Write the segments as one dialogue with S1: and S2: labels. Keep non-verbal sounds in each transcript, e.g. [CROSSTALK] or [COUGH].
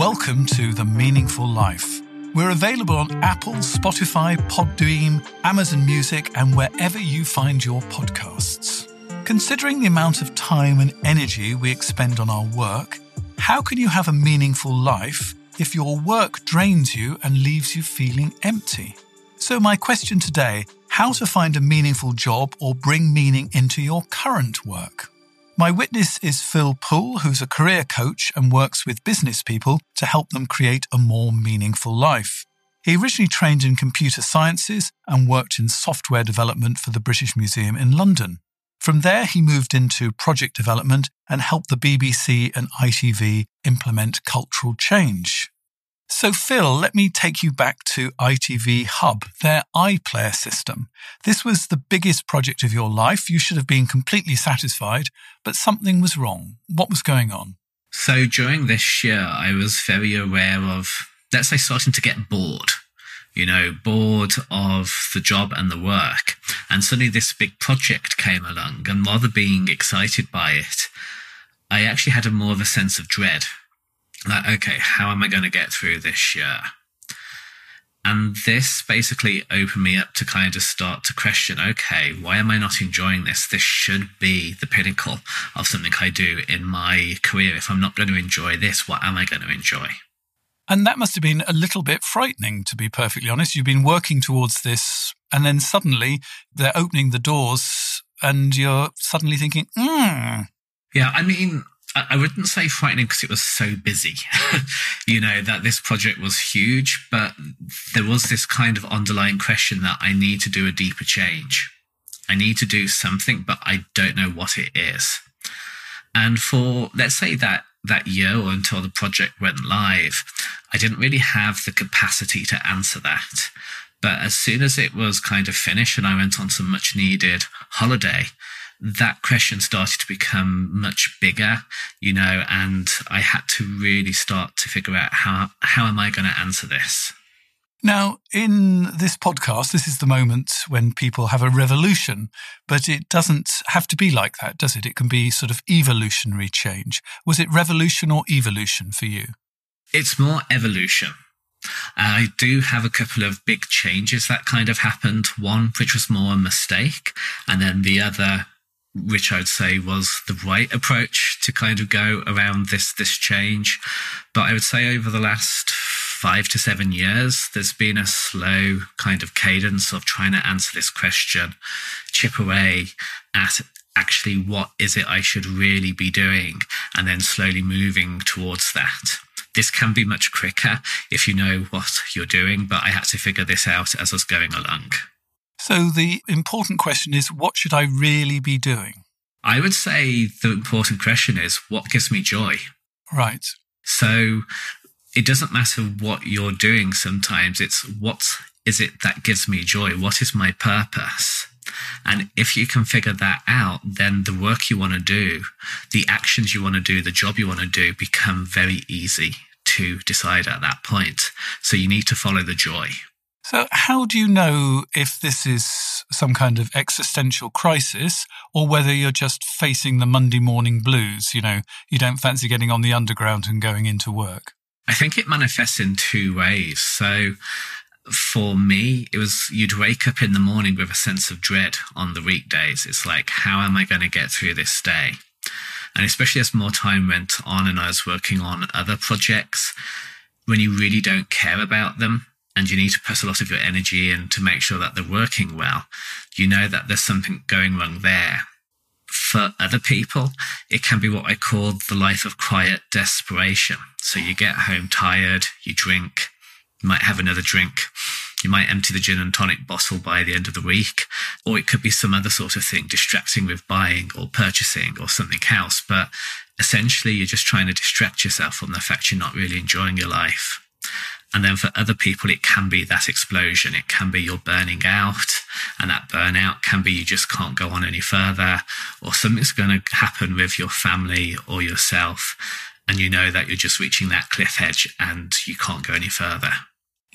S1: Welcome to The Meaningful Life. We're available on Apple, Spotify, Podbean, Amazon Music, and wherever you find your podcasts. Considering the amount of time and energy we expend on our work, how can you have a meaningful life if your work drains you and leaves you feeling empty? So, my question today how to find a meaningful job or bring meaning into your current work. My witness is Phil Poole, who's a career coach and works with business people to help them create a more meaningful life. He originally trained in computer sciences and worked in software development for the British Museum in London. From there, he moved into project development and helped the BBC and ITV implement cultural change. So, Phil, let me take you back to ITV Hub, their iPlayer system. This was the biggest project of your life. You should have been completely satisfied, but something was wrong. What was going on?
S2: So, during this year, I was very aware of, let's say, starting to get bored. You know, bored of the job and the work. And suddenly this big project came along, and rather being excited by it, I actually had a more of a sense of dread like, okay, how am I going to get through this year? And this basically opened me up to kind of start to question okay, why am I not enjoying this? This should be the pinnacle of something I do in my career. If I'm not going to enjoy this, what am I going to enjoy?
S1: And that must have been a little bit frightening, to be perfectly honest. You've been working towards this, and then suddenly they're opening the doors, and you're suddenly thinking, hmm.
S2: Yeah, I mean, I wouldn't say frightening because it was so busy, [LAUGHS] you know, that this project was huge, but there was this kind of underlying question that I need to do a deeper change. I need to do something, but I don't know what it is. And for, let's say that that year or until the project went live, I didn't really have the capacity to answer that. But as soon as it was kind of finished and I went on some much needed holiday, that question started to become much bigger, you know, and I had to really start to figure out how, how am I going to answer this?
S1: Now, in this podcast, this is the moment when people have a revolution, but it doesn't have to be like that, does it? It can be sort of evolutionary change. Was it revolution or evolution for you?
S2: It's more evolution. I do have a couple of big changes that kind of happened. One, which was more a mistake, and then the other, which I'd say was the right approach to kind of go around this this change. But I would say over the last five to seven years, there's been a slow kind of cadence of trying to answer this question, chip away at actually what is it I should really be doing, and then slowly moving towards that. This can be much quicker if you know what you're doing, but I had to figure this out as I was going along.
S1: So the important question is what should I really be doing?
S2: I would say the important question is what gives me joy?
S1: Right.
S2: So it doesn't matter what you're doing sometimes, it's what is it that gives me joy? What is my purpose? And if you can figure that out, then the work you want to do, the actions you want to do, the job you want to do become very easy to decide at that point. So you need to follow the joy.
S1: So, how do you know if this is some kind of existential crisis or whether you're just facing the Monday morning blues? You know, you don't fancy getting on the underground and going into work?
S2: I think it manifests in two ways. So, for me, it was you'd wake up in the morning with a sense of dread on the weekdays. It's like, how am I going to get through this day? And especially as more time went on and I was working on other projects, when you really don't care about them, and you need to put a lot of your energy in to make sure that they're working well, you know that there's something going wrong there. For other people, it can be what I call the life of quiet desperation. So you get home tired, you drink, you might have another drink, you might empty the gin and tonic bottle by the end of the week, or it could be some other sort of thing, distracting with buying or purchasing or something else. But essentially, you're just trying to distract yourself from the fact you're not really enjoying your life. And then for other people, it can be that explosion. It can be you're burning out, and that burnout can be you just can't go on any further, or something's going to happen with your family or yourself, and you know that you're just reaching that cliff edge and you can't go any further.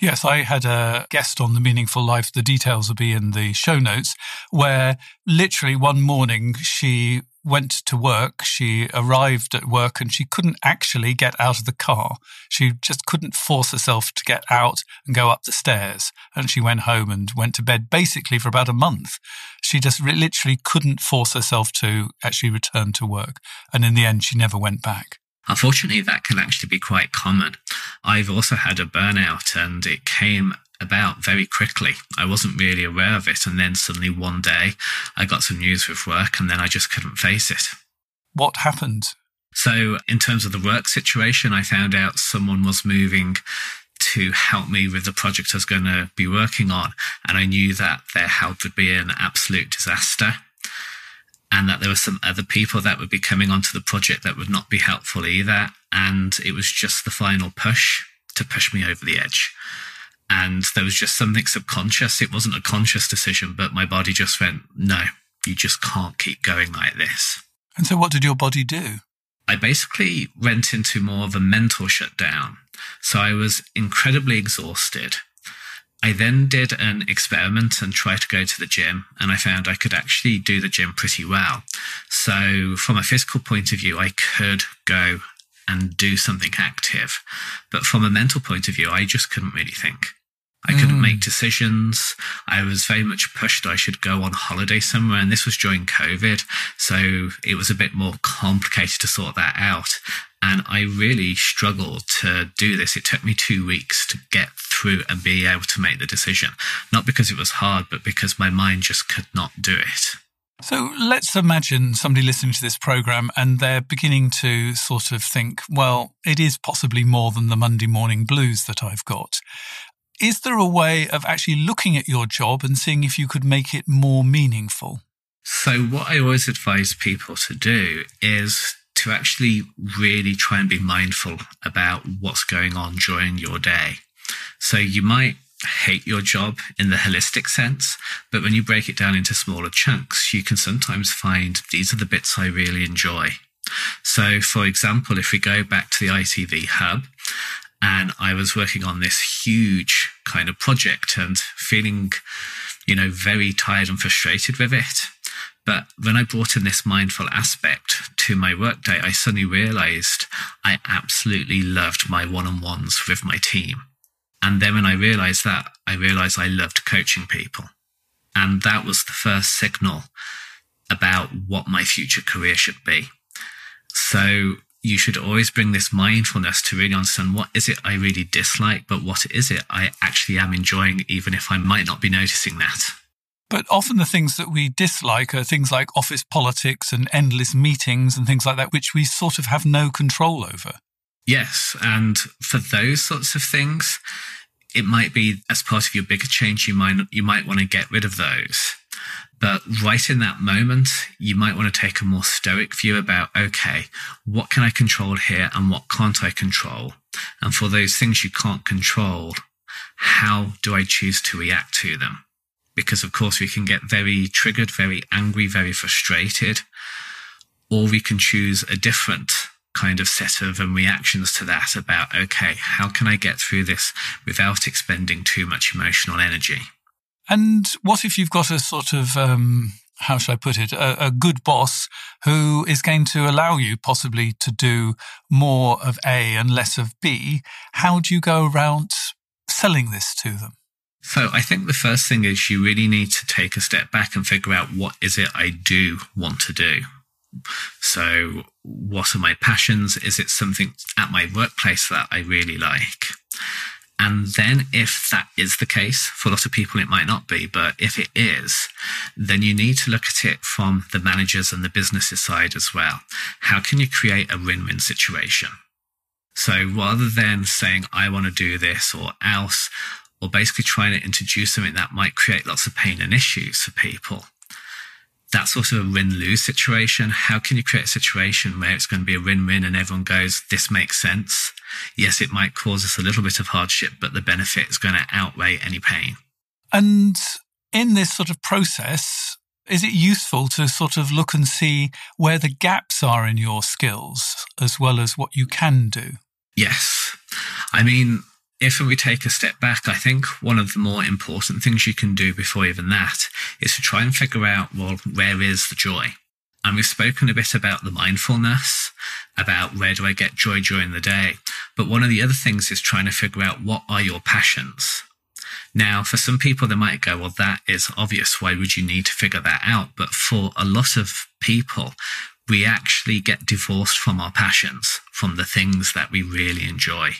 S1: Yes, I had a guest on The Meaningful Life. The details will be in the show notes, where literally one morning she went to work. She arrived at work and she couldn't actually get out of the car. She just couldn't force herself to get out and go up the stairs. And she went home and went to bed basically for about a month. She just literally couldn't force herself to actually return to work. And in the end, she never went back.
S2: Unfortunately, that can actually be quite common. I've also had a burnout and it came about very quickly. I wasn't really aware of it. And then suddenly one day I got some news with work and then I just couldn't face it.
S1: What happened?
S2: So, in terms of the work situation, I found out someone was moving to help me with the project I was going to be working on. And I knew that their help would be an absolute disaster and that there were some other people that would be coming onto the project that would not be helpful either. And it was just the final push to push me over the edge. And there was just something subconscious. It wasn't a conscious decision, but my body just went, no, you just can't keep going like this.
S1: And so, what did your body do?
S2: I basically went into more of a mental shutdown. So I was incredibly exhausted. I then did an experiment and tried to go to the gym, and I found I could actually do the gym pretty well. So, from a physical point of view, I could go and do something active. But from a mental point of view, I just couldn't really think. I couldn't mm. make decisions. I was very much pushed I should go on holiday somewhere. And this was during COVID. So it was a bit more complicated to sort that out. And I really struggled to do this. It took me two weeks to get through and be able to make the decision. Not because it was hard, but because my mind just could not do it.
S1: So let's imagine somebody listening to this program and they're beginning to sort of think, well, it is possibly more than the Monday morning blues that I've got. Is there a way of actually looking at your job and seeing if you could make it more meaningful?
S2: So, what I always advise people to do is to actually really try and be mindful about what's going on during your day. So you might hate your job in the holistic sense, but when you break it down into smaller chunks, you can sometimes find these are the bits I really enjoy. So, for example, if we go back to the ITV hub, and I was working on this huge kind of project and feeling, you know, very tired and frustrated with it. But when I brought in this mindful aspect to my workday, I suddenly realized I absolutely loved my one on ones with my team. And then when I realized that, I realized I loved coaching people. And that was the first signal about what my future career should be. So you should always bring this mindfulness to really understand what is it I really dislike, but what is it I actually am enjoying, even if I might not be noticing that.
S1: But often the things that we dislike are things like office politics and endless meetings and things like that, which we sort of have no control over.
S2: Yes. And for those sorts of things, it might be as part of your bigger change, you might, you might want to get rid of those. But right in that moment, you might want to take a more stoic view about, okay, what can I control here and what can't I control? And for those things you can't control, how do I choose to react to them? because of course we can get very triggered, very angry, very frustrated, or we can choose a different kind of set of and reactions to that about, okay, how can I get through this without expending too much emotional energy?
S1: And what if you've got a sort of, um, how should I put it, a, a, good boss who is going to allow you possibly to do more of A and less of B? How do you go around selling this to them?
S2: So I think the first thing is you really need to take a step back and figure out what is it I do want to do. So what are my passions? Is it something at my workplace that I really like? And then if that is the case, for a lot of people it might not be, but if it is, then you need to look at it from the managers and the businesses side as well. How can you create a win-win situation? So rather than saying, I want to do this or else, or basically trying to introduce something that might create lots of pain and issues for people, that sort of a win lose situation. How can you create a situation where it's going to be a win win and everyone goes, this makes sense? Yes, it might cause us a little bit of hardship, but the benefit is going to outweigh any pain.
S1: And in this sort of process, is it useful to sort of look and see where the gaps are in your skills as well as what you can do?
S2: Yes. I mean, if we take a step back, I think one of the more important things you can do before even that is to try and figure out, well, where is the joy? And we've spoken a bit about the mindfulness, about where do I get joy during the day. But one of the other things is trying to figure out what are your passions? Now, for some people, they might go, well, that is obvious. Why would you need to figure that out? But for a lot of people, we actually get divorced from our passions, from the things that we really enjoy.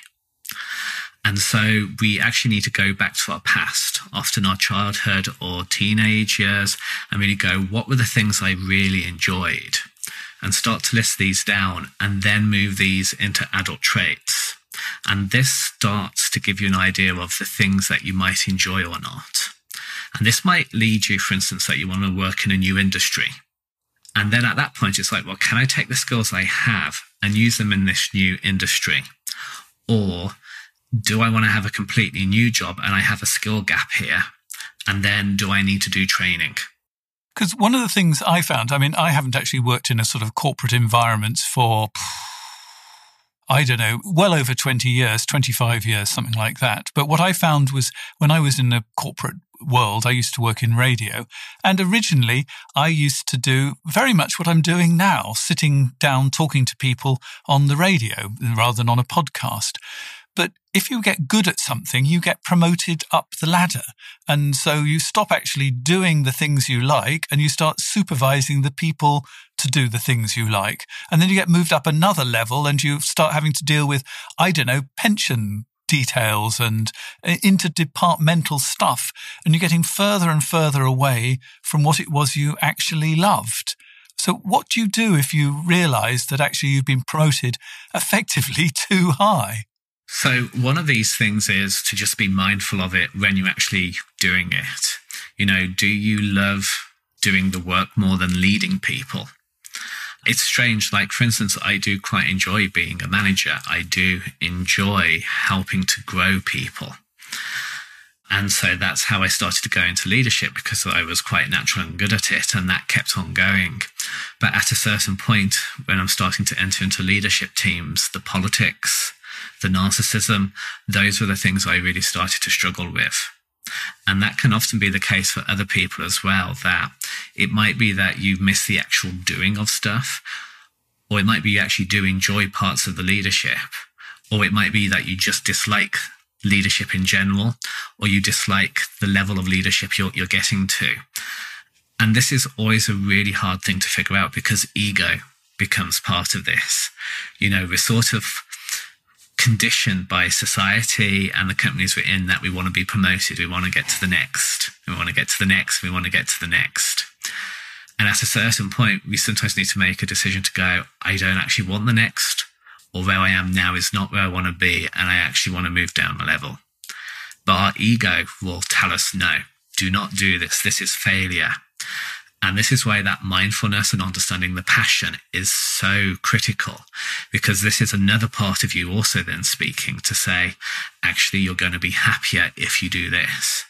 S2: And so we actually need to go back to our past, often our childhood or teenage years, and really go, what were the things I really enjoyed? And start to list these down and then move these into adult traits. And this starts to give you an idea of the things that you might enjoy or not. And this might lead you, for instance, that you want to work in a new industry. And then at that point, it's like, well, can I take the skills I have and use them in this new industry? Or do I want to have a completely new job and I have a skill gap here? And then do I need to do training?
S1: Because one of the things I found, I mean, I haven't actually worked in a sort of corporate environment for, I don't know, well over 20 years, 25 years, something like that. But what I found was when I was in the corporate world, I used to work in radio. And originally, I used to do very much what I'm doing now, sitting down talking to people on the radio rather than on a podcast. But if you get good at something, you get promoted up the ladder. And so you stop actually doing the things you like and you start supervising the people to do the things you like. And then you get moved up another level and you start having to deal with, I don't know, pension details and uh, interdepartmental stuff. And you're getting further and further away from what it was you actually loved. So, what do you do if you realize that actually you've been promoted effectively [LAUGHS] too high?
S2: So, one of these things is to just be mindful of it when you're actually doing it. You know, do you love doing the work more than leading people? It's strange. Like, for instance, I do quite enjoy being a manager. I do enjoy helping to grow people. And so that's how I started to go into leadership because I was quite natural and good at it. And that kept on going. But at a certain point, when I'm starting to enter into leadership teams, the politics, the narcissism, those were the things I really started to struggle with. And that can often be the case for other people as well, that it might be that you miss the actual doing of stuff, or it might be you actually do enjoy parts of the leadership, or it might be that you just dislike leadership in general, or you dislike the level of leadership you're, you're getting to. And this is always a really hard thing to figure out because ego becomes part of this. You know, we're sort of conditioned by society and the companies we're in that we want to be promoted. We want to get to the next. We want to get to the next. We want to get to the next. And at a certain point, we sometimes need to make a decision to go, I don't actually want the next, or where I am now is not where I want to be, and I actually want to move down a level. But our ego will tell us, no, do not do this. This is failure. And this is why that mindfulness and understanding the passion is so critical because this is another part of you also then speaking to say, actually, you're going to be happier if you do this.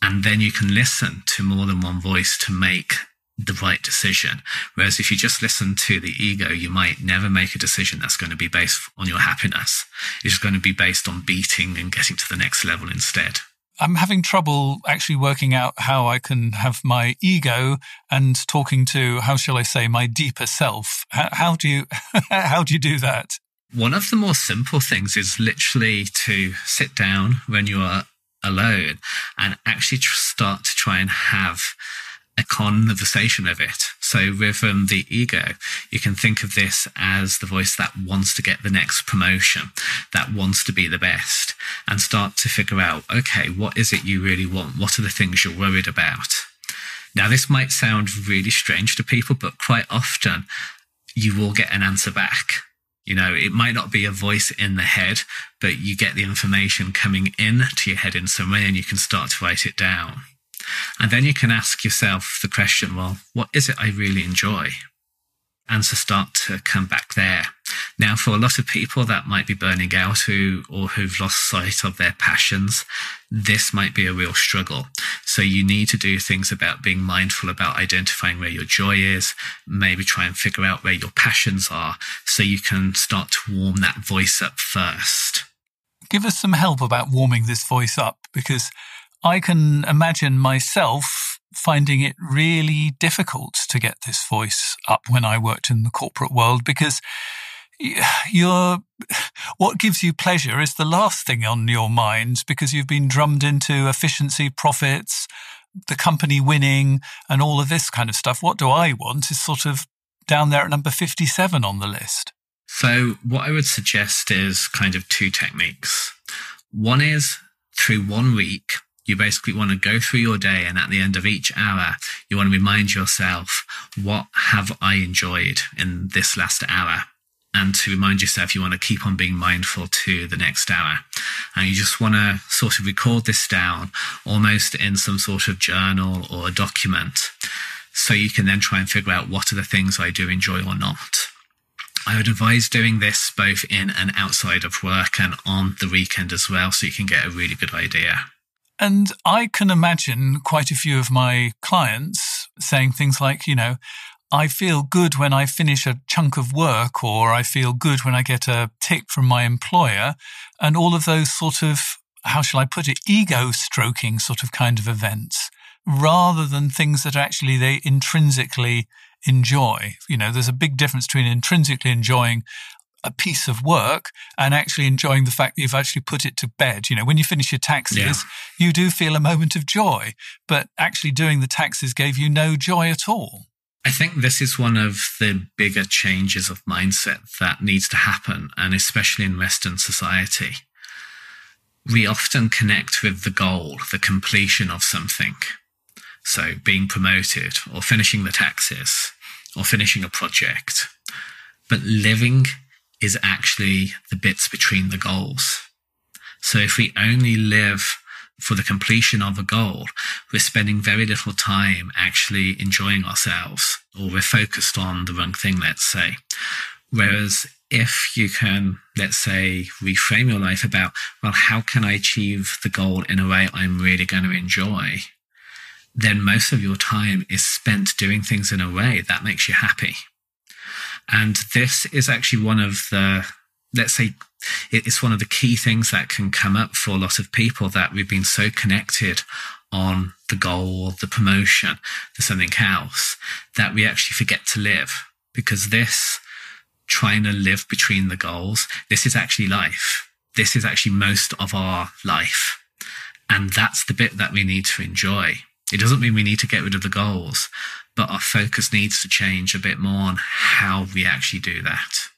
S2: And then you can listen to more than one voice to make the right decision. Whereas if you just listen to the ego, you might never make a decision that's going to be based on your happiness. It's going to be based on beating and getting to the next level instead.
S1: I'm having trouble actually working out how I can have my ego and talking to, how shall I say, my deeper self. How, how do you, [LAUGHS] how do you do that?
S2: One of the more simple things is literally to sit down when you are alone and actually start to try and have a conversation of it. So with um, the ego, you can think of this as the voice that wants to get the next promotion, that wants to be the best, and start to figure out, okay, what is it you really want? What are the things you're worried about? Now, this might sound really strange to people, but quite often you will get an answer back. You know, it might not be a voice in the head, but you get the information coming in to your head in some way and you can start to write it down. And then you can ask yourself the question, well, what is it I really enjoy? And to start to come back there. Now, for a lot of people that might be burning out who, or who've lost sight of their passions, this might be a real struggle. So you need to do things about being mindful about identifying where your joy is, maybe try and figure out where your passions are so you can start to warm that voice up first.
S1: Give us some help about warming this voice up because I can imagine myself finding it really difficult to get this voice up when I worked in the corporate world because you're, what gives you pleasure is the last thing on your mind because you've been drummed into efficiency, profits, the company winning, and all of this kind of stuff. What do I want is sort of down there at number 57 on the list.
S2: So, what I would suggest is kind of two techniques. One is through one week, you basically want to go through your day and at the end of each hour, you want to remind yourself, what have I enjoyed in this last hour? And to remind yourself, you want to keep on being mindful to the next hour. And you just want to sort of record this down almost in some sort of journal or document. So you can then try and figure out what are the things I do enjoy or not. I would advise doing this both in and outside of work and on the weekend as well, so you can get a really good idea.
S1: And I can imagine quite a few of my clients saying things like, you know, I feel good when I finish a chunk of work, or I feel good when I get a tick from my employer, and all of those sort of, how shall I put it, ego stroking sort of kind of events, rather than things that actually they intrinsically enjoy. You know, there's a big difference between intrinsically enjoying a piece of work and actually enjoying the fact that you've actually put it to bed. You know, when you finish your taxes, yeah. you do feel a moment of joy, but actually doing the taxes gave you no joy at all.
S2: I think this is one of the bigger changes of mindset that needs to happen, and especially in Western society. We often connect with the goal, the completion of something. So, being promoted, or finishing the taxes, or finishing a project. But living is actually the bits between the goals. So if we only live for the completion of a goal, we're spending very little time actually enjoying ourselves or we're focused on the wrong thing, let's say. Whereas if you can, let's say, reframe your life about, well, how can I achieve the goal in a way I'm really going to enjoy? Then most of your time is spent doing things in a way that makes you happy. And this is actually one of the, let's say, it's one of the key things that can come up for a lot of people that we've been so connected on the goal, the promotion, the something else, that we actually forget to live because this trying to live between the goals, this is actually life. This is actually most of our life. And that's the bit that we need to enjoy. It doesn't mean we need to get rid of the goals, but our focus needs to change a bit more on how we actually do that.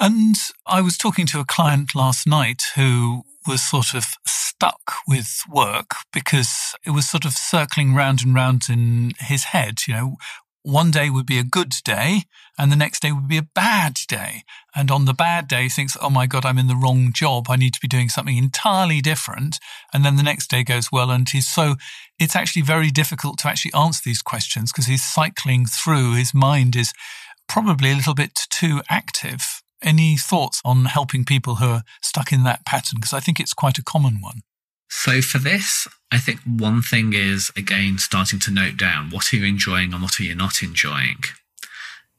S1: And I was talking to a client last night who was sort of stuck with work because it was sort of circling round and round in his head. You know, one day would be a good day and the next day would be a bad day. And on the bad day, thinks, oh my God, I'm in the wrong job. I need to be doing something entirely different. And then the next day goes well. And he's so, it's actually very difficult to actually answer these questions because he's cycling through. His mind is probably a little bit too active. Any thoughts on helping people who are stuck in that pattern? Because I think it's quite a common one.
S2: So for this, I think one thing is again starting to note down what are you enjoying and what are you not enjoying,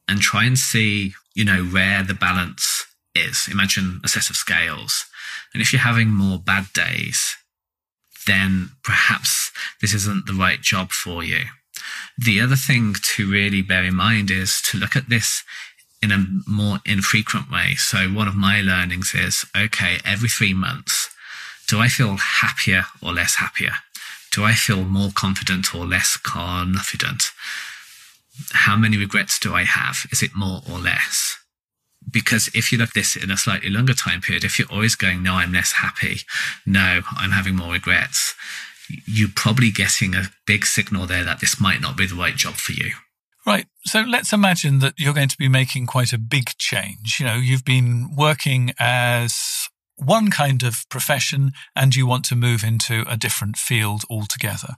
S2: and try and see you know where the balance is. Imagine a set of scales, and if you're having more bad days, then perhaps this isn't the right job for you. The other thing to really bear in mind is to look at this in a more infrequent way. So one of my learnings is okay, every three months do I feel happier or less happier? Do I feel more confident or less confident? How many regrets do I have? Is it more or less? Because if you look at this in a slightly longer time period, if you're always going, no, I'm less happy, no, I'm having more regrets, you're probably getting a big signal there that this might not be the right job for you.
S1: Right. So let's imagine that you're going to be making quite a big change. You know, you've been working as one kind of profession and you want to move into a different field altogether.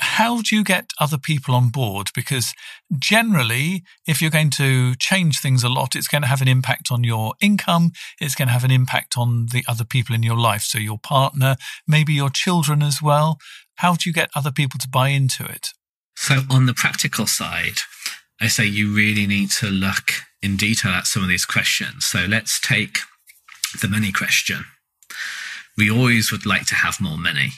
S1: how do you get other people on board? Because generally, if you're going to change things a lot, it's going to have an impact on your income. It's going to have an impact on the other people in your life. So your partner, maybe your children as well. How do you get other people to buy into it?
S2: So on the practical side, I say you really need to look in detail at some of these questions. So let's take the money question. We always would like to have more money,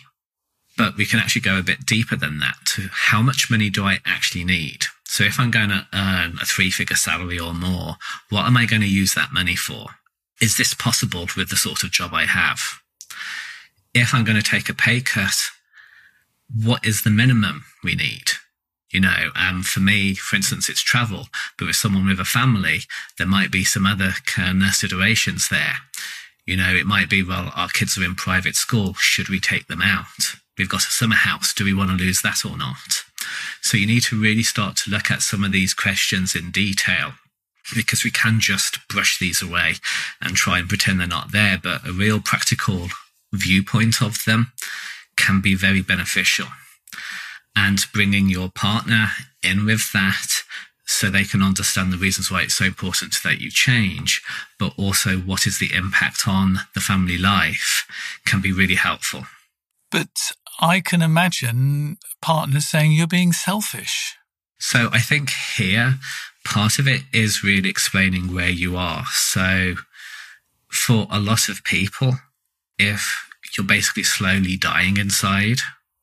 S2: but we can actually go a bit deeper than that to how much money do I actually need? So if I'm going to earn a three figure salary or more, what am I going to use that money for? Is this possible with the sort of job I have? If I'm going to take a pay cut, what is the minimum we need? You know, for me, for instance, it's travel, but with someone with a family, there might be some other considerations there. You know, it might be, well, our kids are in private school. Should we take them out? We've got a summer house. Do we want to lose that or not? So you need to really start to look at some of these questions in detail because we can just brush these away and try and pretend they're not there. But a real practical viewpoint of them can be very beneficial and bringing your partner in with that so they can understand the reasons why it's so important that you change, but also what is the impact on the family life can be really helpful.
S1: But I can imagine partners saying you're being selfish.
S2: So I think here, part of it is really explaining where you are. So for a lot of people, if you're basically slowly dying inside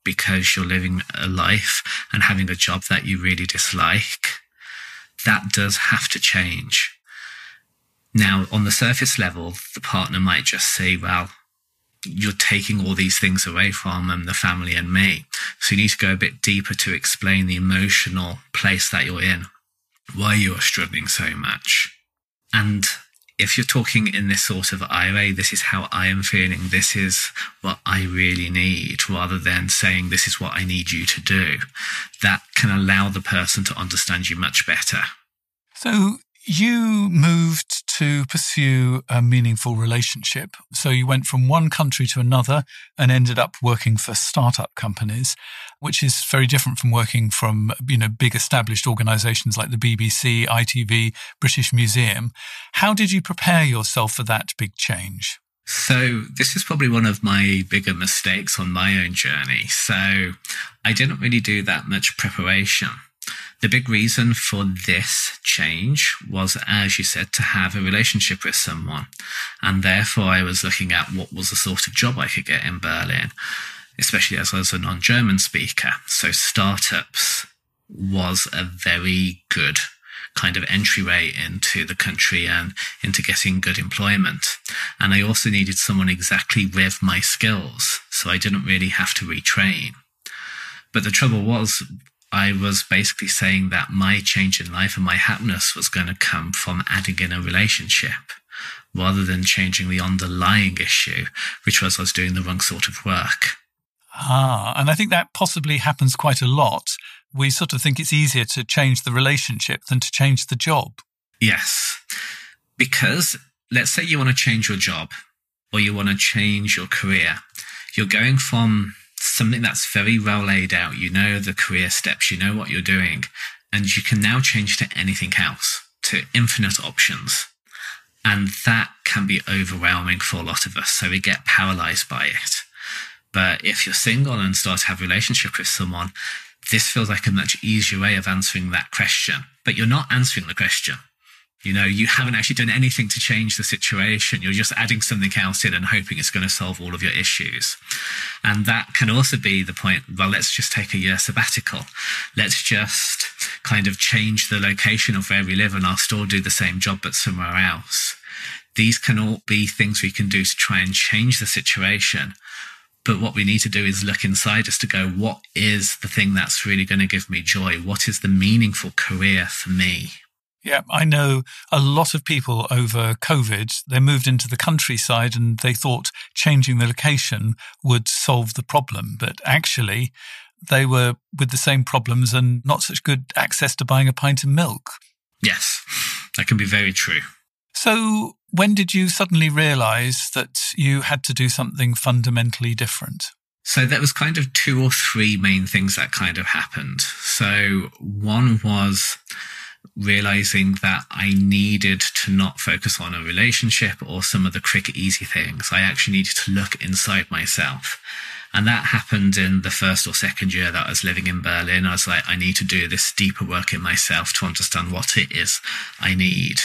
S2: because you're living a life and having a job that you really dislike, that does have to change. Now, on the surface level, the partner might just say, well, you're taking all these things away from them, the family and me. So you need to go a bit deeper to explain the emotional place that you're in, why you are struggling so much. And if you're talking in this sort of IRA, this is how I am feeling, this is what I really need, rather than saying this is what I need you to do, that can allow the person to understand you much better.
S1: So you moved to pursue a meaningful relationship. So you went from one country to another and ended up working for startup companies, which is very different from working from, you know, big established organizations like the BBC, ITV, British Museum. How did you prepare yourself for that big change?
S2: So, this is probably one of my bigger mistakes on my own journey. So, I didn't really do that much preparation. The big reason for this change was, as you said, to have a relationship with someone. And therefore, I was looking at what was the sort of job I could get in Berlin, especially as I was a non German speaker. So, startups was a very good kind of entryway into the country and into getting good employment. And I also needed someone exactly with my skills. So I didn't really have to retrain. But the trouble was, I was basically saying that my change in life and my happiness was going to come from adding in a relationship rather than changing the underlying issue, which was I was doing the wrong sort of work.
S1: Ah, and I think that possibly happens quite a lot. We sort of think it's easier to change the relationship than to change the job.
S2: Yes. Because let's say you want to change your job or you want to change your career. You're going from something that's very well laid out. You know the career steps, you know what you're doing, and you can now change to anything else, to infinite options. And that can be overwhelming for a lot of us. So we get paralyzed by it. But if you're single and start to have a relationship with someone, this feels like a much easier way of answering that question. But you're not answering the question. You know, you haven't actually done anything to change the situation. You're just adding something else in and hoping it's going to solve all of your issues. And that can also be the point. Well, let's just take a year sabbatical. Let's just kind of change the location of where we live and I'll still do the same job, but somewhere else. These can all be things we can do to try and change the situation. But what we need to do is look inside us to go, what is the thing that's really going to give me joy? What is the meaningful career for me?
S1: Yeah, I know a lot of people over COVID, they moved into the countryside and they thought changing the location would solve the problem. But actually, they were with the same problems and not such good access to buying a pint of milk.
S2: Yes, that can be very true.
S1: So, when did you suddenly realize that you had to do something fundamentally different?
S2: So there was kind of two or three main things that kind of happened. So one was realizing that I needed to not focus on a relationship or some of the quick, easy things. I actually needed to look inside myself. And that happened in the first or second year that I was living in Berlin. I was like, I need to do this deeper work in myself to understand what it is I need.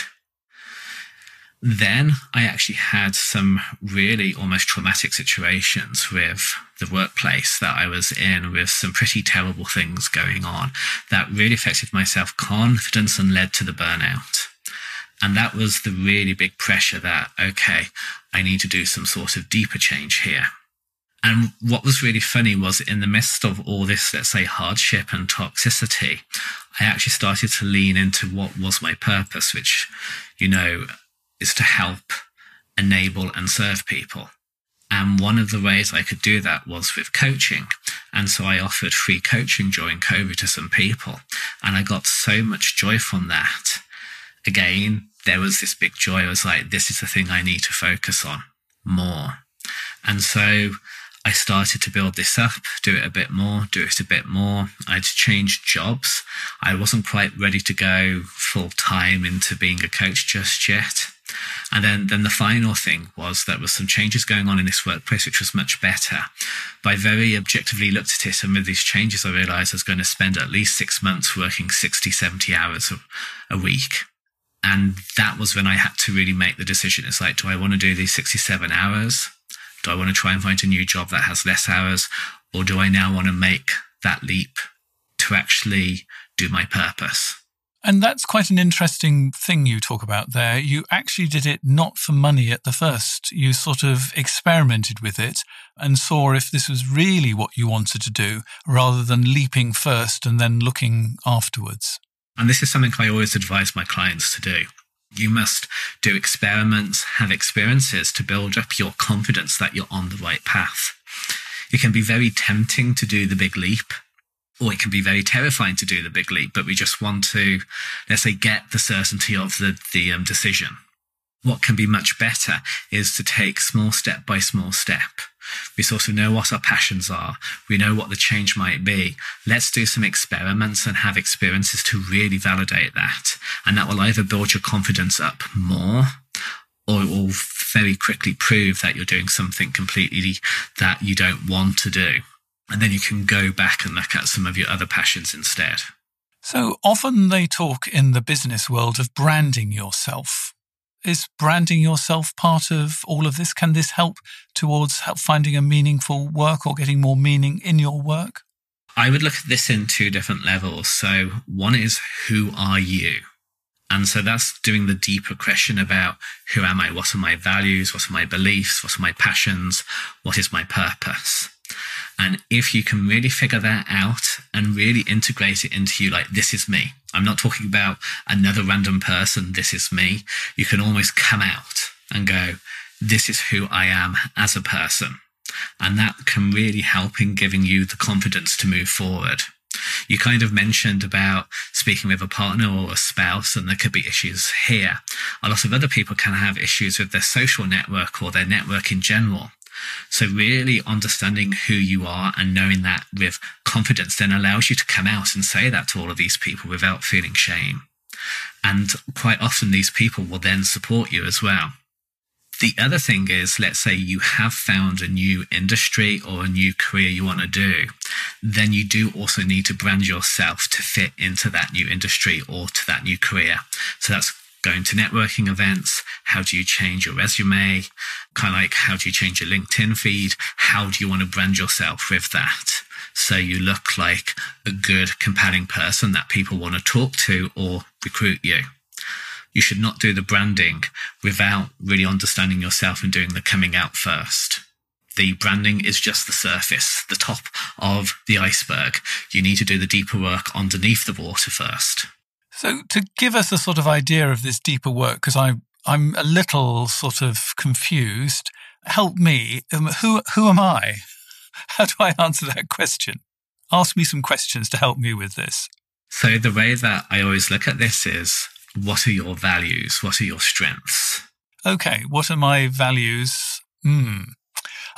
S2: Then I actually had some really almost traumatic situations with the workplace that I was in with some pretty terrible things going on that really affected my self confidence and led to the burnout. And that was the really big pressure that, okay, I need to do some sort of deeper change here. And what was really funny was in the midst of all this, let's say, hardship and toxicity, I actually started to lean into what was my purpose, which, you know, is to help, enable, and serve people. And one of the ways I could do that was with coaching. And so I offered free coaching during COVID to some people. And I got so much joy from that. Again, there was this big joy. I was like, this is the thing I need to focus on more. And so I started to build this up, do it a bit more, do it a bit more. I'd changed jobs. I wasn't quite ready to go full time into being a coach just yet. And then, then the final thing was there was some changes going on in this workplace, which was much better. But I very objectively looked at it, and with these changes, I realized I was going to spend at least six months working 60, 70 hours a, a week. And that was when I had to really make the decision. It's like, do I want to do these 67 hours? Do I want to try and find a new job that has less hours? Or do I now want to make that leap to actually do my purpose?
S1: And that's quite an interesting thing you talk about there. You actually did it not for money at the first. You sort of experimented with it and saw if this was really what you wanted to do rather than leaping first and then looking afterwards.
S2: And this is something I always advise my clients to do. You must do experiments, have experiences to build up your confidence that you're on the right path. It can be very tempting to do the big leap or it can be very terrifying to do the big leap, but we just want to, let's say, get the certainty of the, the um, decision. What can be much better is to take small step by small step. We sort of know what our passions are. We know what the change might be. Let's do some experiments and have experiences to really validate that. And that will either build your confidence up more or it will very quickly prove that you're doing something completely that you don't want to do. And then you can go back and look at some of your other passions instead.
S1: So often they talk in the business world of branding yourself. Is branding yourself part of all of this? Can this help towards help finding a meaningful work or getting more meaning in your work?
S2: I would look at this in two different levels. So one is who are you? And so that's doing the deeper question about who am I? What are my values? What are my beliefs? What are my passions? What is my purpose? And if you can really figure that out and really integrate it into you, like, this is me. I'm not talking about another random person. This is me. You can almost come out and go, this is who I am as a person. And that can really help in giving you the confidence to move forward. You kind of mentioned about speaking with a partner or a spouse, and there could be issues here. A lot of other people can have issues with their social network or their network in general. So really understanding who you are and knowing that with confidence then allows you to come out and say that to all of these people without feeling shame. And quite often these people will then support you as well. The other thing is, let's say you have found a new industry or a new career you want to do, then you do also need to brand yourself to fit into that new industry or to that new career. So that's going to networking events? How do you change your resume? Kind of like how do you change your LinkedIn feed? How do you want to brand yourself with that? So you look like a good, compelling person that people want to talk to or recruit you. You should not do the branding without really understanding yourself and doing the coming out first. The branding is just the surface, the top of the iceberg. You need to do the deeper work underneath the water first.
S1: So, to give us a sort of idea of this deeper work, because I I'm a little sort of confused. Help me. Um, who who am I? [LAUGHS] How do I answer that question? Ask me some questions to help me with this.
S2: So the way that I always look at this is, what are your values? What are your strengths?
S1: Okay, what are my values? Hmm.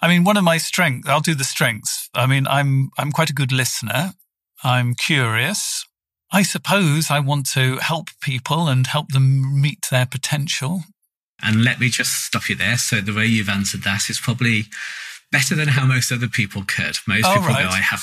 S1: I mean, one of my strengths. I'll do the strengths I mean, I'm I'm quite a good listener. I'm curious. I suppose I want to help people and help them meet their potential.
S2: And let me just stop you there. So the way you've answered that is probably better than how most other people could. Most
S1: Oh,
S2: people
S1: right.
S2: go, I have,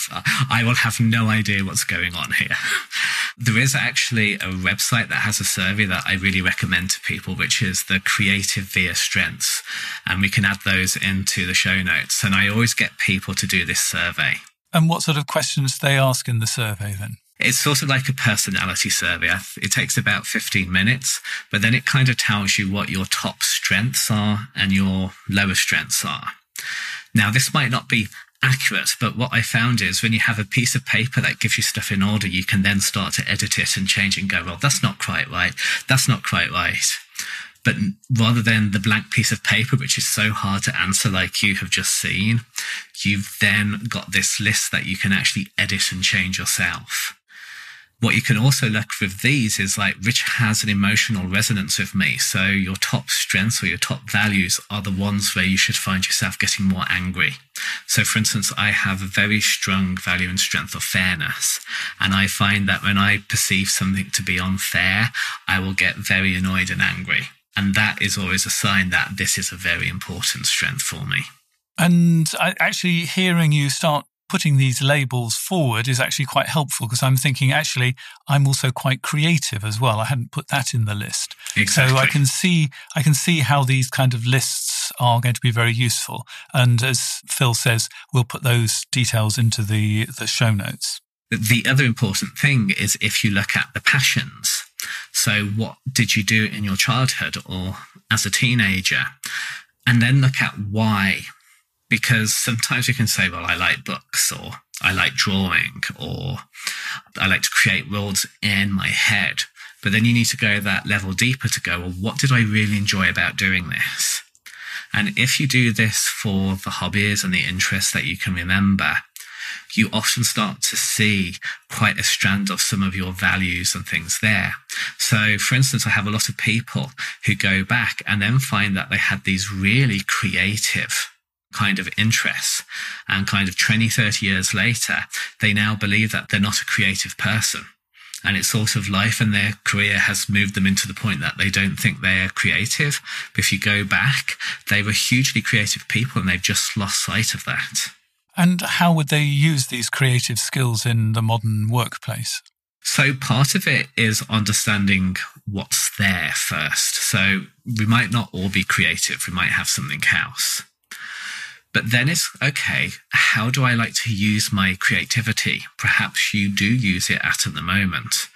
S2: I will have no idea what's going on here. [LAUGHS] there is actually a website that has a survey that I really recommend to people, which is the Creative Via Strengths. And we can add those into the show notes. And I always get people to do this survey.
S1: And what sort of questions do they ask in the survey then?
S2: It's sort of like a personality survey. It takes about 15 minutes, but then it kind of tells you what your top strengths are and your lower strengths are. Now, this might not be accurate, but what I found is when you have a piece of paper that gives you stuff in order, you can then start to edit it and change and go, well, that's not quite right. That's not quite right. But rather than the blank piece of paper, which is so hard to answer, like you have just seen, you've then got this list that you can actually edit and change yourself. What you can also look with these is like which has an emotional resonance with me. So your top strengths or your top values are the ones where you should find yourself getting more angry. So for instance, I have a very strong value and strength of fairness. And I find that when I perceive something to be unfair, I will get very annoyed and angry. And that is always a sign that this is a very important strength for me.
S1: And I, actually, hearing you start putting these labels forward is actually quite helpful because I'm thinking actually I'm also quite creative as well. I hadn't put that in the list,
S2: Exactly.
S1: so I can see I can see how these kind of lists are going to be very useful. And as Phil says, we'll put those details into the the show notes.
S2: The other important thing is if you look at the passions. So, what did you do in your childhood or as a teenager? And then look at why. Because sometimes you can say, well, I like books or I like drawing or I like to create worlds in my head. But then you need to go that level deeper to go, well, what did I really enjoy about doing this? And if you do this for the hobbies and the interests that you can remember, you often start to see quite a strand of some of your values and things there. So, for instance, I have a lot of people who go back and then find that they had these really creative kind of interests and kind of 20, 30 years later, they now believe that they're not a creative person. And it's sort of life and their career has moved them into the point that they don't think they're creative. But if you go back, they were hugely creative people and they've just lost sight of that.
S1: And how would they use these creative skills in the modern workplace?
S2: So part of it is understanding what's there first. So we might not all be creative. We might have something else. But then it's okay. How do I like to use my creativity? Perhaps you do use it at the moment.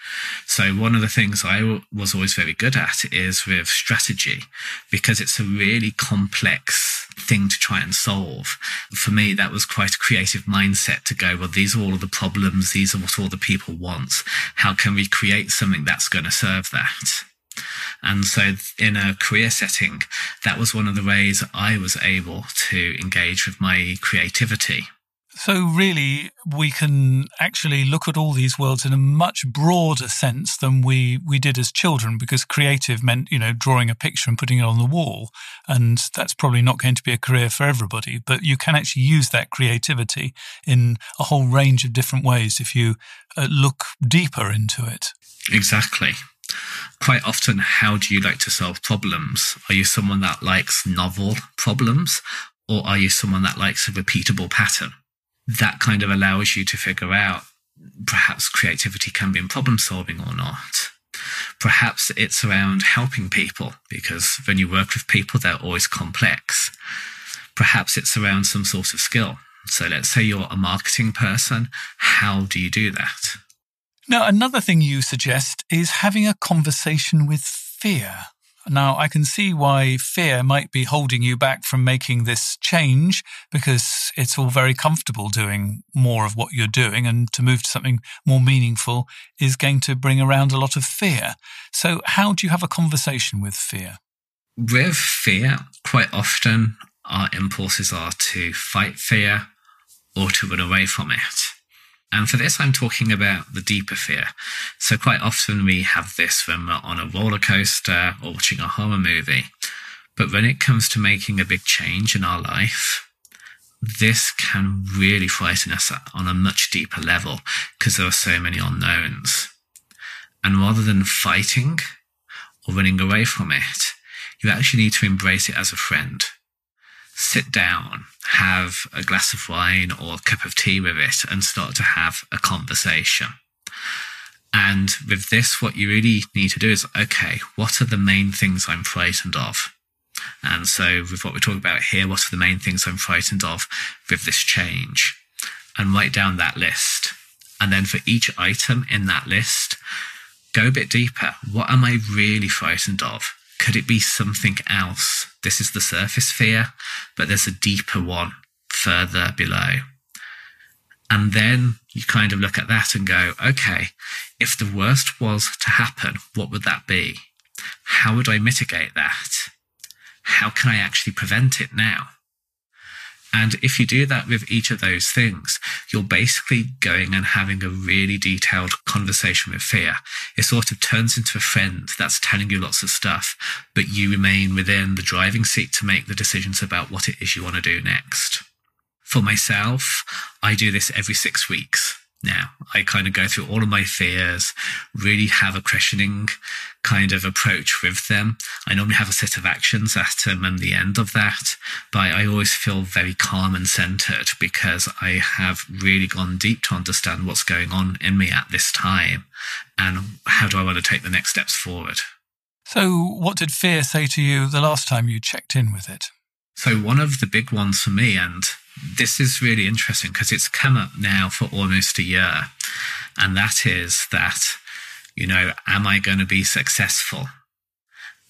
S2: So one of the things I was always very good at is with strategy because it's a really complex thing to try and solve. For me, that was quite a creative mindset to go, well, these are all of the problems. These are what all the people want. How can we create something that's going to serve that? And so, in a career setting, that was one of the ways I was able to engage with my creativity.
S1: So, really, we can actually look at all these worlds in a much broader sense than we, we did as children, because creative meant, you know, drawing a picture and putting it on the wall. And that's probably not going to be a career for everybody, but you can actually use that creativity in a whole range of different ways if you uh, look deeper into it.
S2: Exactly. Quite often, how do you like to solve problems? Are you someone that likes novel problems, or are you someone that likes a repeatable pattern? That kind of allows you to figure out perhaps creativity can be in problem solving or not. Perhaps it's around helping people because when you work with people, they're always complex. Perhaps it's around some sort of skill. So let's say you're a marketing person. How do you do that?
S1: Now, another thing you suggest is having a conversation with fear. Now, I can see why fear might be holding you back from making this change because it's all very comfortable doing more of what you're doing, and to move to something more meaningful is going to bring around a lot of fear. So, how do you have a conversation with fear?
S2: With fear, quite often our impulses are to fight fear or to run away from it. And for this, I'm talking about the deeper fear. So, quite often we have this when we're on a roller coaster or watching a horror movie. But when it comes to making a big change in our life, this can really frighten us on a much deeper level because there are so many unknowns. And rather than fighting or running away from it, you actually need to embrace it as a friend. Sit down, have a glass of wine or a cup of tea with it, and start to have a conversation. And with this, what you really need to do is okay, what are the main things I'm frightened of? And so, with what we're talking about here, what are the main things I'm frightened of with this change? And write down that list. And then for each item in that list, go a bit deeper. What am I really frightened of? Could it be something else? This is the surface fear, but there's a deeper one further below. And then you kind of look at that and go, okay, if the worst was to happen, what would that be? How would I mitigate that? How can I actually prevent it now? And if you do that with each of those things, you're basically going and having a really detailed conversation with fear. It sort of turns into a friend that's telling you lots of stuff, but you remain within the driving seat to make the decisions about what it is you want to do next. For myself, I do this every six weeks now. I kind of go through all of my fears, really have a questioning kind of approach with them. I normally have a set of actions at um, and the end of that, but I always feel very calm and centered because I have really gone deep to understand what's going on in me at this time and how do I want to take the next steps forward.
S1: So, what did fear say to you the last time you checked in with it?
S2: So, one of the big ones for me, and this is really interesting because it's come up now for almost a year. And that is that, you know, am I going to be successful?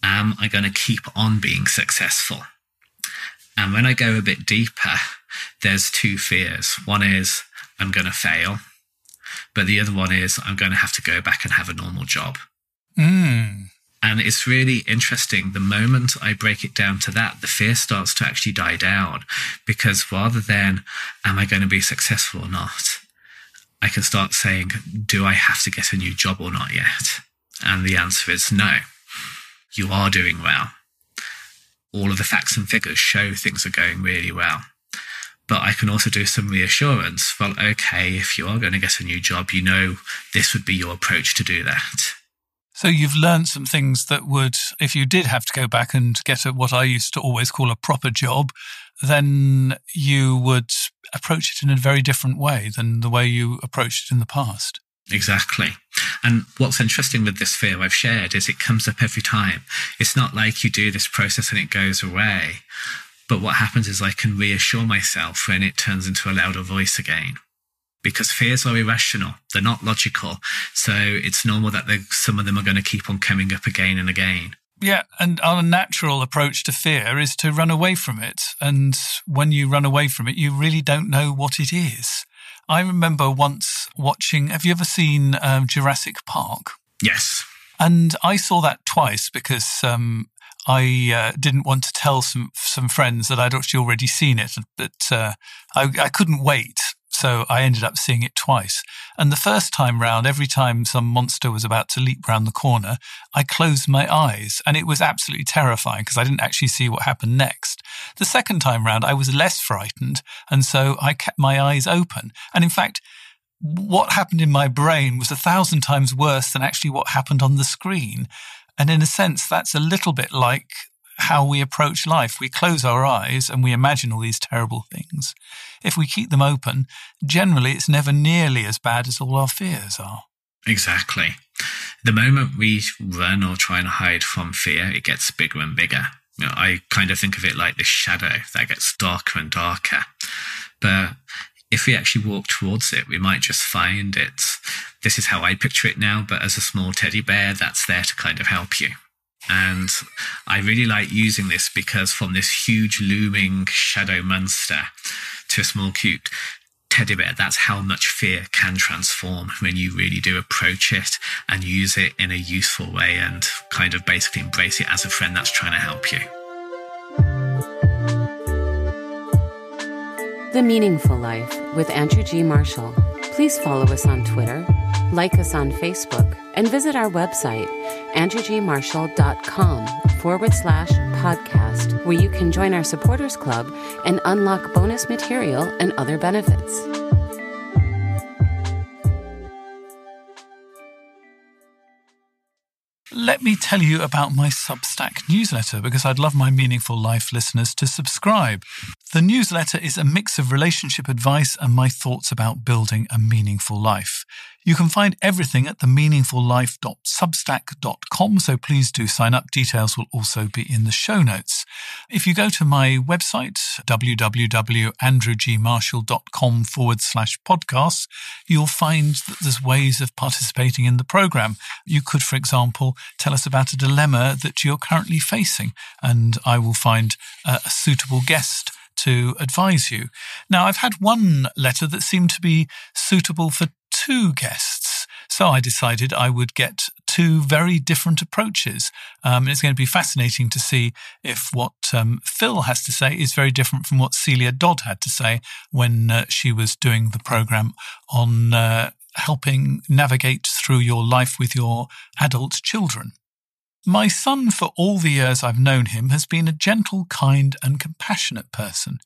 S2: Am I going to keep on being successful? And when I go a bit deeper, there's two fears. One is I'm going to fail, but the other one is I'm going to have to go back and have a normal job.
S1: Mm.
S2: And it's really interesting. The moment I break it down to that, the fear starts to actually die down because rather than, am I going to be successful or not? I can start saying, do I have to get a new job or not yet? And the answer is no. You are doing well. All of the facts and figures show things are going really well. But I can also do some reassurance. Well, okay, if you are going to get a new job, you know this would be your approach to do that.
S1: So you've learned some things that would, if you did have to go back and get a, what I used to always call a proper job, then you would approach it in a very different way than the way you approached it in the past.
S2: Exactly. And what's interesting with this fear I've shared is it comes up every time. It's not like you do this process and it goes away. But what happens is I can reassure myself when it turns into a louder voice again because fears are irrational. They're not logical. So it's normal that some of them are going to keep on coming up again and again.
S1: Yeah, and our natural approach to fear is to run away from it. And when you run away from it, you really don't know what it is. I remember once watching, have you ever seen um, Jurassic Park?
S2: Yes.
S1: And I saw that twice because um, I uh, didn't want to tell some some friends that I'd actually already seen it, but uh, I, I, couldn't wait. So I ended up seeing it twice. And the first time round, every time some monster was about to leap round the corner, I closed my eyes and it was absolutely terrifying because I didn't actually see what happened next. The second time round, I was less frightened. And so I kept my eyes open. And in fact, what happened in my brain was a thousand times worse than actually what happened on the screen. And in a sense, that's a little bit like how we approach life. We close our eyes and we imagine all these terrible things. If we keep them open, generally it's never nearly as bad as all our fears are.
S2: Exactly. The moment we run or try and hide from fear, it gets bigger and bigger. You know, I kind of think of it like this shadow that gets darker and darker. But if we actually walk towards it, we might just find it. This is how I picture it now, but as a small teddy bear that's there to kind of help you. And I really like using this because from this huge looming shadow monster to a small cute teddy bear, that's how much fear can transform when you really do approach it and use it in a useful way and kind of basically embrace it as a friend that's trying to help you.
S3: The Meaningful Life with Andrew G. Marshall. Please follow us on Twitter, like us on Facebook, and visit our website, andrewgmarshall.com forward slash podcast where you can join our supporters club and unlock bonus material and other benefits.
S1: Let me tell you about my Substack newsletter because I'd love my Meaningful Life listeners to subscribe. The newsletter is a mix of relationship advice and my thoughts about building a meaningful life. You can find everything at themeaningfullife.substack.com, so please do sign up. Details will also be in the show notes. If you go to my website, www.andrewgmarshall.com forward slash podcasts, you'll find that there's ways of participating in the program. You could, for example, tell us about a dilemma that you're currently facing, and I will find a, suitable guest to advise you. Now, I've had one letter that seemed to be suitable for two guests. So I decided I would get two very different approaches. Um, it's going to be fascinating to see if what um, Phil has to say is very different from what Celia Dodd had to say when uh, she was doing the program on uh, helping navigate through your life with your adult children. My son, for all the years I've known him, has been a gentle, kind, and compassionate person.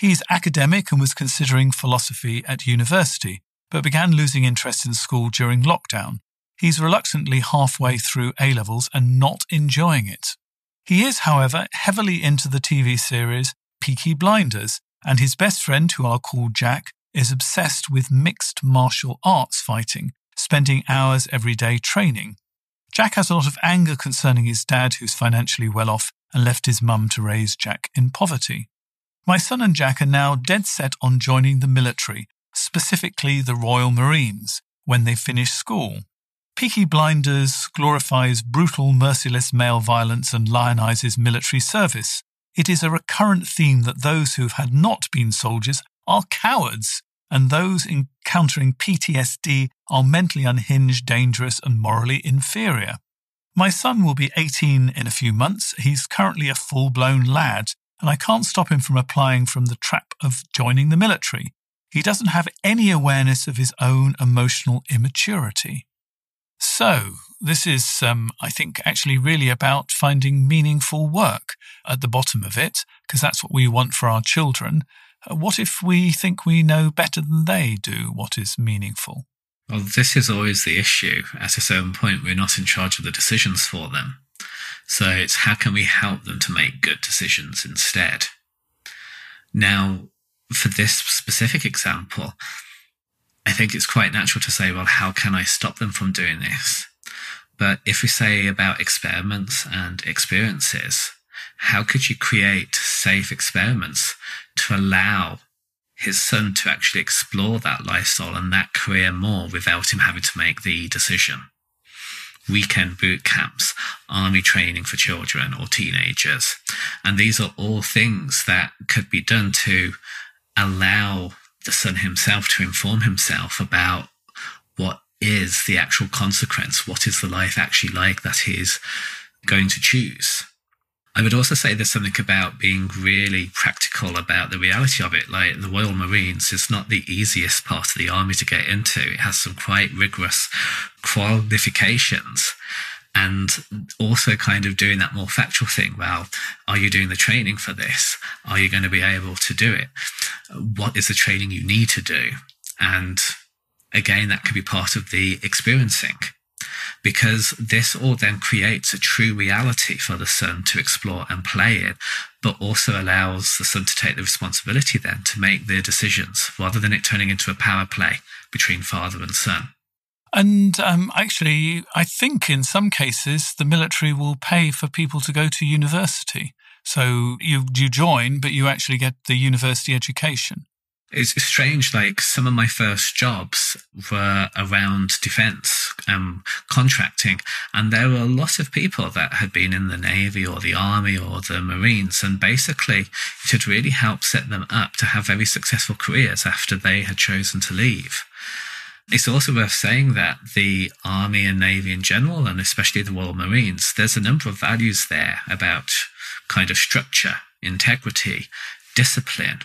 S1: He's academic and was considering philosophy at university but began losing interest in school during lockdown. He's reluctantly halfway through A levels and not enjoying it. He is, however, heavily into the TV series Peaky Blinders, and his best friend, who I'll call Jack, is obsessed with mixed martial arts fighting, spending hours every day training. Jack has a lot of anger concerning his dad, who's financially well off and left his mum to raise Jack in poverty. My son and Jack are now dead set on joining the military specifically the Royal Marines, when they finish school. Peaky Blinders glorifies brutal, merciless male violence and lionizes military service. It is a recurrent theme that those who have had not been soldiers are cowards, and those encountering PTSD are mentally unhinged, dangerous, and morally inferior. My son will be 18 in a few months. He's currently a full blown lad, and I can't stop him from applying from the trap of joining the military. He doesn't have any awareness of his own emotional immaturity. So, this is, um, I think, actually really about finding meaningful work at the bottom of it, because that's what we want for our children. Uh, what if we think we know better than they do what is meaningful?
S2: Well, this is always the issue. At a certain point, we're not in charge of the decisions for them. So it's how can we help them to make good decisions instead? Now, for this specific example, I think it's quite natural to say, well, how can I stop them from doing this? But if we say about experiments and experiences, how could you create safe experiments to allow his son to actually explore that lifestyle and that career more without him having to make the decision? Weekend boot camps, army training for children or teenagers. And these are all things that could be done to allow the son himself to inform himself about what is the actual consequence, what is the life actually like that he is going to choose. I would also say there's something about being really practical about the reality of it. Like the Royal Marines is not the easiest part of the army to get into. It has some quite rigorous qualifications and also kind of doing that more factual thing. Well, are you doing the training for this? Are you going to be able to do it? What is the training you need to do? And again, that could be part of the experiencing because this all then creates a true reality for the son to explore and play in, but also allows the son to take the responsibility then to make their decisions rather than it turning into a power play between father and son.
S1: And um, actually, I think in some cases the military will pay for people to go to university. So you you join, but you actually get the university education.
S2: It's strange. Like some of my first jobs were around defense um, contracting, and there were a lot of people that had been in the navy or the army or the marines, and basically it had really helped set them up to have very successful careers after they had chosen to leave. It's also worth saying that the Army and Navy in general, and especially the Royal Marines, there's a number of values there about kind of structure, integrity, discipline,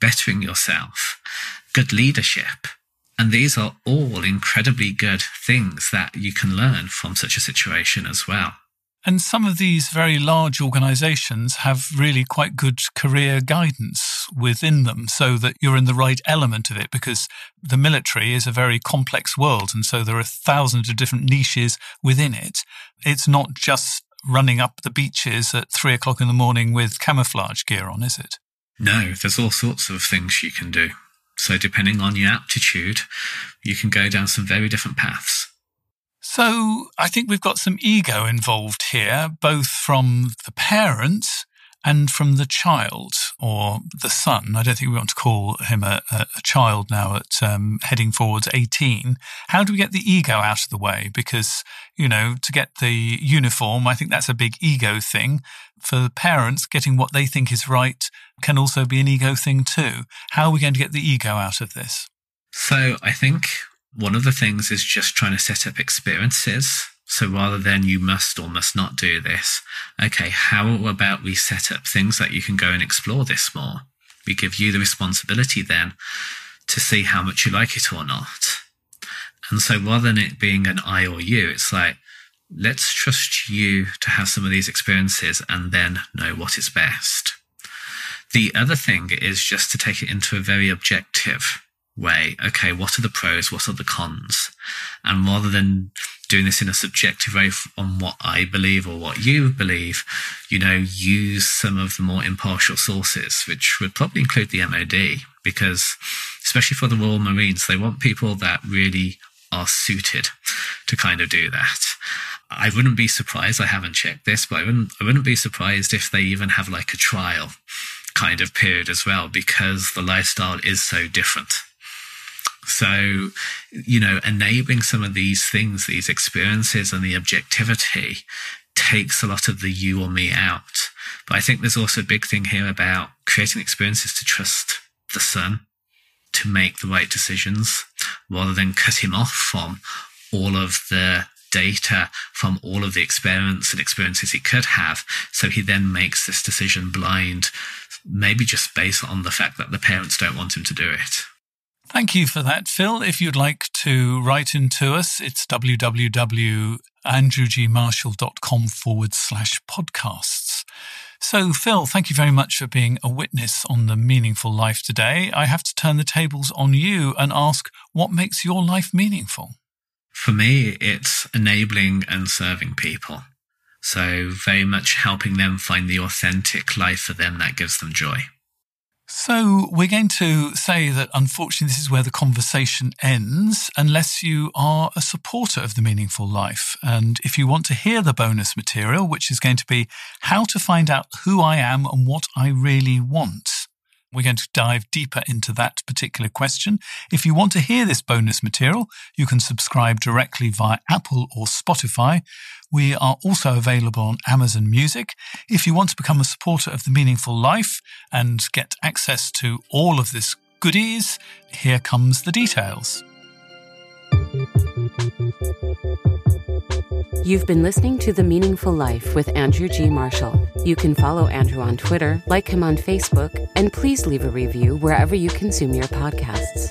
S2: bettering yourself, good leadership. And these are all incredibly good things that you can learn from such a situation as well.
S1: And some of these very large organizations have really quite good career guidance within them so that you're in the right element of it because the military is a very complex world. And so there are thousands of different niches within it. It's not just running up the beaches at three o'clock in the morning with camouflage gear on, is it?
S2: No, there's all sorts of things you can do. So, depending on your aptitude, you can go down some very different paths.
S1: So I think we've got some ego involved here, both from the parents and from the child or the son. I don't think we want to call him a, a, a child now at um, heading forwards 18. How do we get the ego out of the way? Because, you know, to get the uniform, I think that's a big ego thing. For parents, getting what they think is right can also be an ego thing too. How are we going to get the ego out of this?
S2: So I think one of the things is just trying to set up experiences. So rather than you must or must not do this, okay, how about we set up things that you can go and explore this more? We give you the responsibility then to see how much you like it or not. And so rather than it being an I or you, it's like, let's trust you to have some of these experiences and then know what is best. The other thing is just to take it into a very objective way. Okay, what are the pros? What are the cons? And rather than doing this in a subjective way on what I believe or what you believe, you know, use some of the more impartial sources, which would probably include the MOD, because especially for the Royal Marines, they want people that really are suited to kind of do that. I wouldn't be surprised. I haven't checked this, but I wouldn't. I wouldn't be surprised if they even have like a trial kind of period as well, because the lifestyle is so different. So, you know, enabling some of these things, these experiences and the objectivity takes a lot of the you or me out. But I think there's also a big thing here about creating experiences to trust the son to make the right decisions rather than cut him off from all of the data from all of the experience and experiences he could have. So he then makes this decision blind, maybe just based on the fact that the parents don't want him to do it.
S1: Thank you for that, Phil. If you'd like to write into us, it's www.andrewgmarshall.com forward slash podcasts. So, Phil, thank you very much for being a witness on the meaningful life today. I have to turn the tables on you and ask what makes your life meaningful?
S2: For me, it's enabling and serving people. So, very much helping them find the authentic life for them that gives them joy.
S1: So, we're going to say that unfortunately, this is where the conversation ends, unless you are a supporter of the meaningful life. And if you want to hear the bonus material, which is going to be how to find out who I am and what I really want, we're going to dive deeper into that particular question. If you want to hear this bonus material, you can subscribe directly via Apple or Spotify. We are also available on Amazon Music. If you want to become a supporter of The Meaningful Life and get access to all of this goodies, here comes the details.
S3: You've been listening to The Meaningful Life with Andrew G. Marshall. You can follow Andrew on Twitter, like him on Facebook, and please leave a review wherever you consume your podcasts.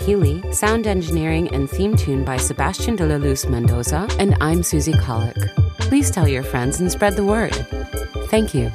S3: Healy. Sound engineering and theme tune by Sebastian de la Luz Mendoza. And I'm Susie Colick. Please tell your friends and spread the word. Thank you.